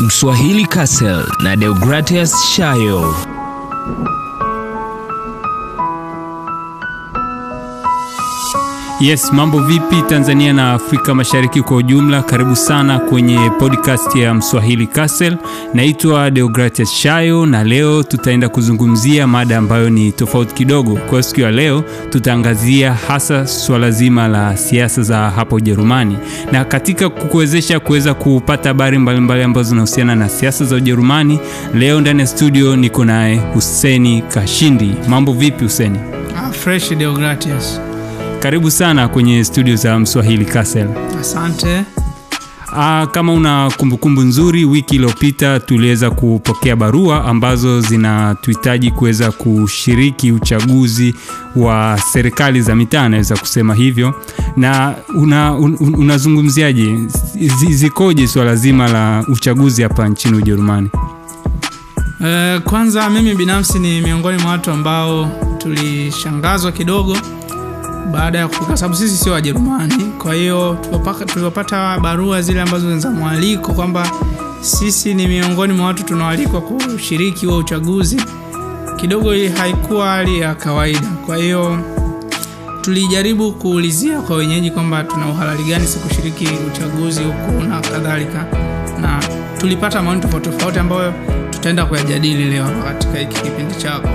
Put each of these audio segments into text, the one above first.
Mswahili Castle na Deogratias Shayo. Yes, mambo vipi Tanzania na Afrika Mashariki kwa ujumla? Karibu sana kwenye podcast ya Mswahili Castle. Naitwa Deogratias Shayo na leo tutaenda kuzungumzia mada ambayo ni tofauti kidogo. Kwa siku ya leo tutaangazia hasa swala zima la siasa za hapa Ujerumani, na katika kukuwezesha kuweza kupata habari mbalimbali ambazo zinahusiana na siasa za Ujerumani, leo ndani ya studio niko naye Huseni Kashindi. Mambo vipi Huseni? Ah, fresh Deogratias. Karibu sana kwenye studio za Mswahili Castle. Asante. Aa, kama una kumbukumbu nzuri, wiki iliyopita tuliweza kupokea barua ambazo zinatuhitaji kuweza kushiriki uchaguzi wa serikali za mitaa, naweza kusema hivyo. Na una, una unazungumziaje, zikoje swala zima la uchaguzi hapa nchini Ujerumani? Eh, kwanza mimi binafsi ni miongoni mwa watu ambao tulishangazwa kidogo baada ya kufika, sababu sisi sio Wajerumani. Kwa hiyo tulipopata barua zile ambazo za mwaliko kwamba sisi ni miongoni mwa watu tunaoalikwa kushiriki huo uchaguzi, kidogo haikuwa hali ya kawaida. Kwa hiyo tulijaribu kuulizia kwa wenyeji kwamba tuna uhalali gani si kushiriki uchaguzi huku na kadhalika, na tulipata maoni tofauti tofauti ambayo tutaenda kuyajadili leo katika hiki kipindi chako.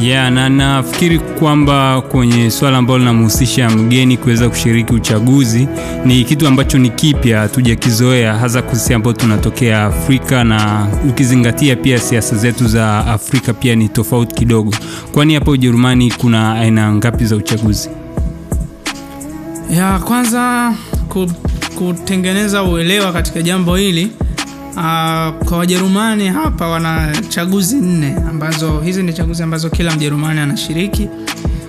Yeah, na nafikiri kwamba kwenye swala ambalo linamhusisha mgeni kuweza kushiriki uchaguzi ni kitu ambacho ni kipya, hatujakizoea hasa kusisi sisi ambao tunatokea Afrika, na ukizingatia pia siasa zetu za Afrika pia ni tofauti kidogo. Kwani hapa Ujerumani kuna aina ngapi za uchaguzi? ya kwanza kutengeneza uelewa katika jambo hili uh, kwa wajerumani hapa wana chaguzi nne ambazo hizi ni chaguzi ambazo kila mjerumani anashiriki.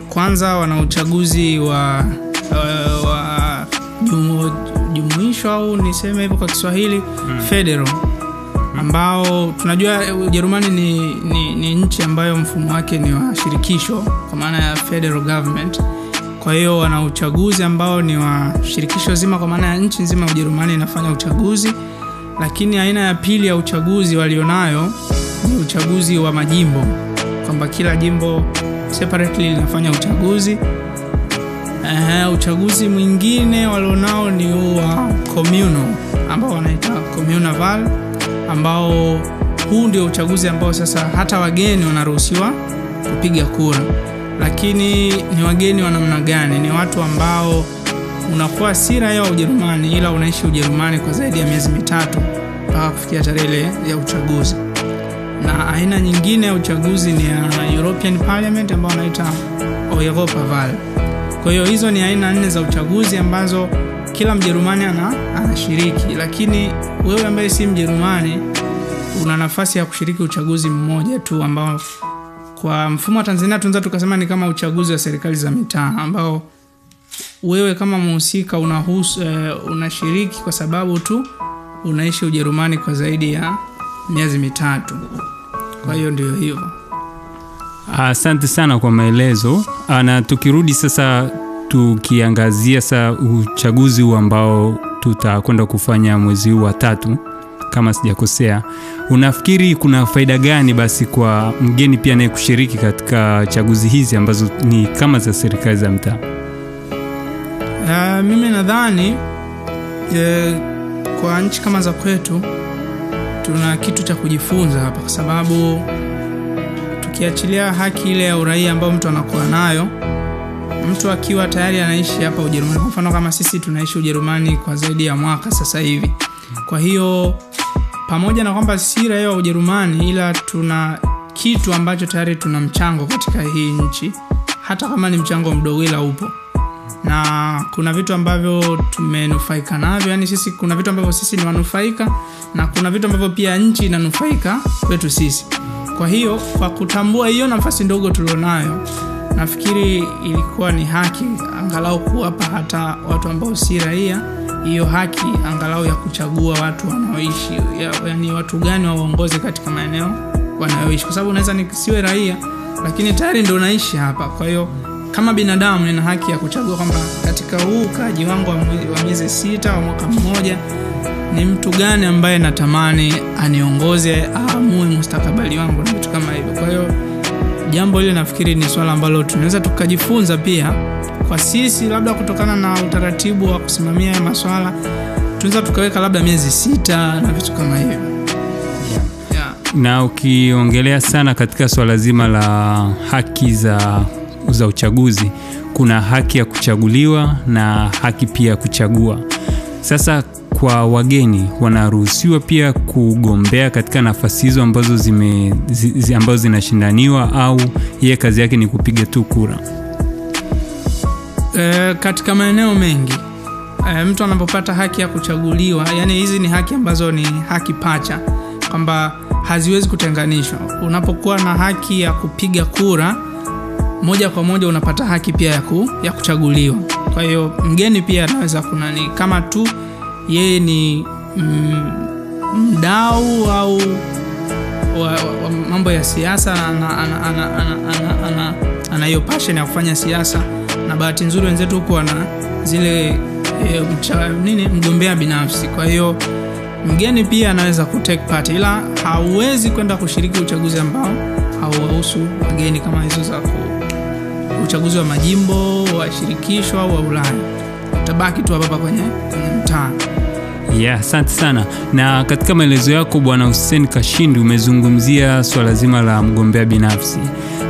Kwanza wana uchaguzi wa, uh, wa jumu, jumuisho au niseme hivyo kwa kiswahili hmm. federal. Ambao tunajua ujerumani ni, ni, ni nchi ambayo mfumo wake ni wa shirikisho kwa maana ya federal government. Kwa hiyo wana uchaguzi ambao ni wa shirikisho zima kwa maana ya nchi nzima ya ujerumani inafanya uchaguzi lakini aina ya pili ya uchaguzi walionayo ni uchaguzi wa majimbo. Kwamba kila jimbo separately linafanya uchaguzi. Uh, uchaguzi mwingine walionao ni wa communal ambao wanaita communal ambao huu ndio uchaguzi ambao sasa hata wageni wanaruhusiwa kupiga kura. Lakini ni wageni wa namna gani? Ni watu ambao unakuwa si raia wa ujerumani ila unaishi ujerumani kwa zaidi ya miezi mitatu mpaka kufikia tarehe ya uchaguzi. Na aina nyingine ya uchaguzi ni ya european parliament ambao wanaita europaval kwa hiyo hizo ni aina nne za uchaguzi ambazo kila mjerumani ana, anashiriki. Lakini wewe ambaye si mjerumani una nafasi ya kushiriki uchaguzi mmoja tu ambao kwa mfumo wa tanzania tunaweza tukasema ni kama uchaguzi wa serikali za mitaa ambao wewe kama mhusika unahusu uh, unashiriki kwa sababu tu unaishi ujerumani kwa zaidi ya miezi mitatu kwa hiyo ndio hivyo Asante sana kwa maelezo. Ah, Na tukirudi sasa tukiangazia sa uchaguzi huu ambao tutakwenda kufanya mwezi huu wa tatu kama sijakosea, unafikiri kuna faida gani basi kwa mgeni pia naye kushiriki katika chaguzi hizi ambazo ni kama za serikali za mtaa? Mimi nadhani eh, kwa nchi kama za kwetu tuna kitu cha kujifunza hapa kwa sababu tukiachilia haki ile ya uraia ambayo mtu anakuwa nayo mtu akiwa tayari anaishi hapa ujerumani kwa mfano kama sisi tunaishi ujerumani kwa zaidi ya mwaka sasa hivi. Kwa hiyo pamoja na kwamba si raia wa ujerumani ila tuna kitu ambacho tayari tuna mchango katika hii nchi hata kama ni mchango mdogo ila upo na kuna vitu ambavyo tumenufaika navyo yani sisi kuna vitu ambavyo sisi ni wanufaika na kuna vitu ambavyo pia nchi inanufaika kwetu sisi. Kwa hiyo kwa kutambua hiyo nafasi ndogo tulionayo nafikiri ilikuwa ni haki angalau kuwapa hata watu ambao si raia hiyo haki angalau ya kuchagua watu wanaoishi ya, yani watu gani waongoze katika maeneo wanayoishi. Kwa sababu unaweza nisiwe raia lakini tayari ndo naishi hapa. Kwa hiyo kama binadamu nina haki ya kuchagua kwamba katika huu ukaaji wangu wa miezi sita wa mwaka mmoja ni mtu gani ambaye natamani aniongoze aamue mustakabali wangu na vitu kama hivyo kwa hiyo jambo hili nafikiri ni swala ambalo tunaweza tukajifunza pia kwa sisi labda kutokana na utaratibu wa kusimamia ya maswala tunaweza tukaweka labda miezi sita na vitu kama hivyo yeah. na ukiongelea sana katika swala zima la haki za, za uchaguzi. Kuna haki ya kuchaguliwa na haki pia ya kuchagua. Sasa kwa wageni wanaruhusiwa pia kugombea katika nafasi hizo ambazo zime, zi, ambazo zinashindaniwa au yeye kazi yake ni kupiga tu kura. E, katika maeneo mengi e, mtu anapopata haki ya kuchaguliwa yani hizi ni haki ambazo ni haki pacha kwamba haziwezi kutenganishwa. Unapokuwa na haki ya kupiga kura moja kwa moja unapata haki pia ya, ku, ya kuchaguliwa. Kwa hiyo mgeni pia anaweza kunani kama tu yeye ni mm, mdau au wa, wa, mambo ya siasa na ana- ana- ana- ana- ana- ana- ana hiyo passion ya kufanya siasa. Na bahati nzuri wenzetu huko wana zile e, mcha, nini mgombea binafsi. Kwa hiyo mgeni pia anaweza kutake ila hauwezi kwenda kushiriki uchaguzi ambao hauwahusu wageni kama hizo za uchaguzi wa majimbo wa shirikisho au wa ulaya. Utabaki tu hapa kwenye, kwenye mtaa. Yeah, asante sana. Na katika maelezo yako bwana hussein kashindi umezungumzia swala zima la mgombea binafsi.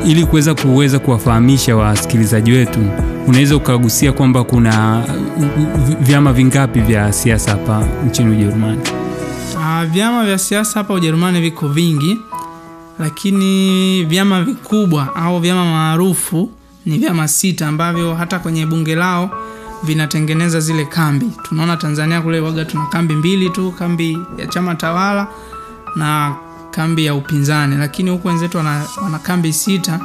Ili kuweza kuweza kuwafahamisha wasikilizaji wetu unaweza ukagusia kwamba kuna uh, uh, vyama vingapi vya siasa hapa nchini ujerumani? Uh, vyama vya siasa hapa Ujerumani viko vingi, lakini vyama vikubwa au vyama maarufu ni vyama sita ambavyo hata kwenye bunge lao vinatengeneza zile kambi. Tunaona Tanzania kule waga tuna kambi mbili tu, kambi ya chama tawala na kambi ya upinzani, lakini huku wenzetu wana, wana kambi sita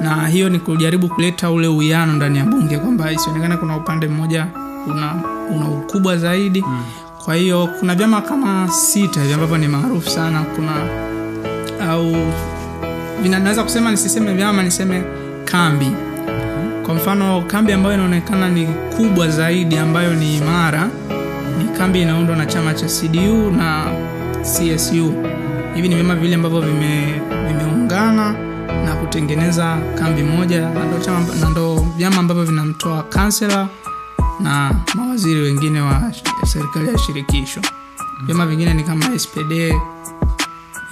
na hiyo ni kujaribu kuleta ule uwiano ndani ya bunge kwamba isionekane kuna upande mmoja una, una ukubwa zaidi mm. kwa hiyo kuna vyama kama sita hivi ambavyo ni maarufu sana kuna au vinaweza kusema nisiseme vyama niseme kambi kwa mfano kambi ambayo inaonekana ni kubwa zaidi ambayo ni imara ni kambi inaundwa na chama cha cdu na csu hivi ni vyama vile ambavyo vime- vimeungana na kutengeneza kambi moja na ndo vyama ambavyo vinamtoa kansela na mawaziri wengine wa serikali ya shirikisho. Vyama vingine ni kama spd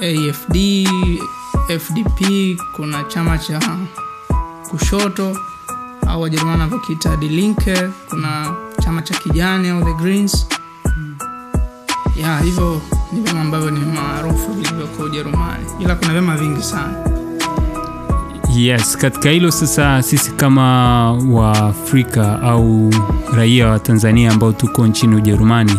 afd fdp kuna chama cha kushoto au wajerumani wanavyokiita die linke kuna chama cha kijani au the greens. Ya hivyo ni vyama ambavyo ni maarufu vilivyoko ujerumani. Ila kuna vyama vingi sana. Yes katika hilo sasa sisi kama waafrika au raia wa tanzania ambao tuko nchini ujerumani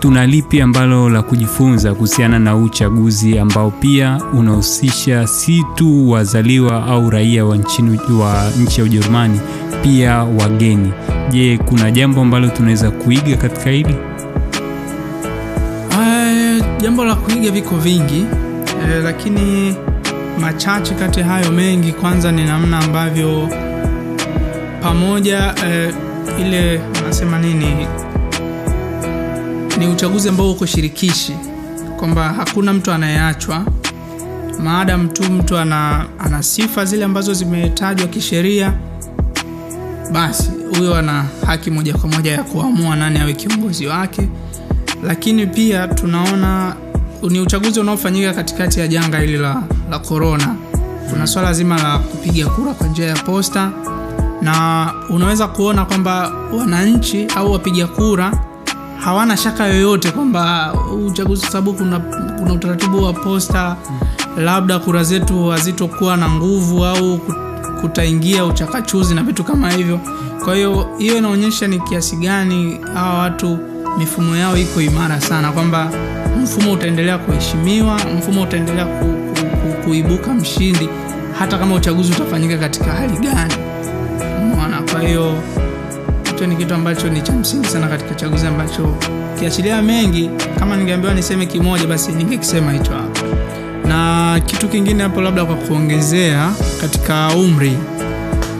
tuna lipi ambalo la kujifunza kuhusiana na uchaguzi ambao pia unahusisha si tu wazaliwa au raia wa, nchini, wa nchi ya ujerumani pia wageni. Je kuna jambo ambalo tunaweza kuiga katika hili? Uh, jambo la kuiga viko vingi uh, lakini machache kati hayo mengi kwanza ni namna ambavyo pamoja uh, ile nasema nini ni uchaguzi ambao uko shirikishi kwamba hakuna mtu anayeachwa maadam tu mtu ana, ana sifa zile ambazo zimetajwa kisheria basi huyo ana haki moja kwa moja ya kuamua nani awe kiongozi wake. Lakini pia tunaona ni uchaguzi unaofanyika katikati ya janga hili la, la korona kuna swala zima la kupiga kura kwa njia ya posta na unaweza kuona kwamba wananchi au wapiga kura hawana shaka yoyote kwamba uchaguzi kwa sababu kuna, kuna utaratibu wa posta labda kura zetu hazitokuwa na nguvu au kutaingia uchakachuzi na vitu kama hivyo. Kwa hiyo hiyo inaonyesha ni kiasi gani hawa watu mifumo yao iko imara sana kwamba mfumo utaendelea kuheshimiwa mfumo utaendelea ku, ku, ku, kuibuka mshindi hata kama uchaguzi utafanyika katika hali gani. Mona kwa hiyo hicho ni kitu ambacho ni cha msingi sana katika chaguzi ambacho kiachilia mengi. Kama ningeambiwa niseme kimoja basi ningekisema hicho hapo. Na kitu kingine hapo labda kwa kuongezea katika umri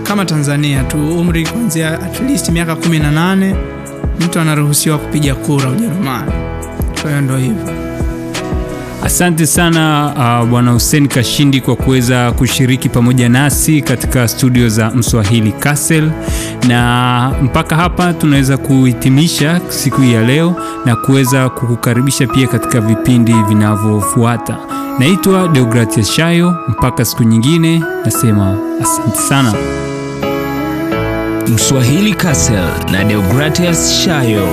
kama tanzania tu umri kuanzia at miaka 18 mtu anaruhusiwa kupiga kura ujerumani. Kwa hiyo ndo hivyo Asante sana uh, bwana Hussein Kashindi kwa kuweza kushiriki pamoja nasi katika studio za Mswahili Castle, na mpaka hapa tunaweza kuhitimisha siku ya leo na kuweza kukukaribisha pia katika vipindi vinavyofuata. Naitwa Deogratias Shayo, mpaka siku nyingine, nasema asante sana. Mswahili Castle na Deogratias Shayo.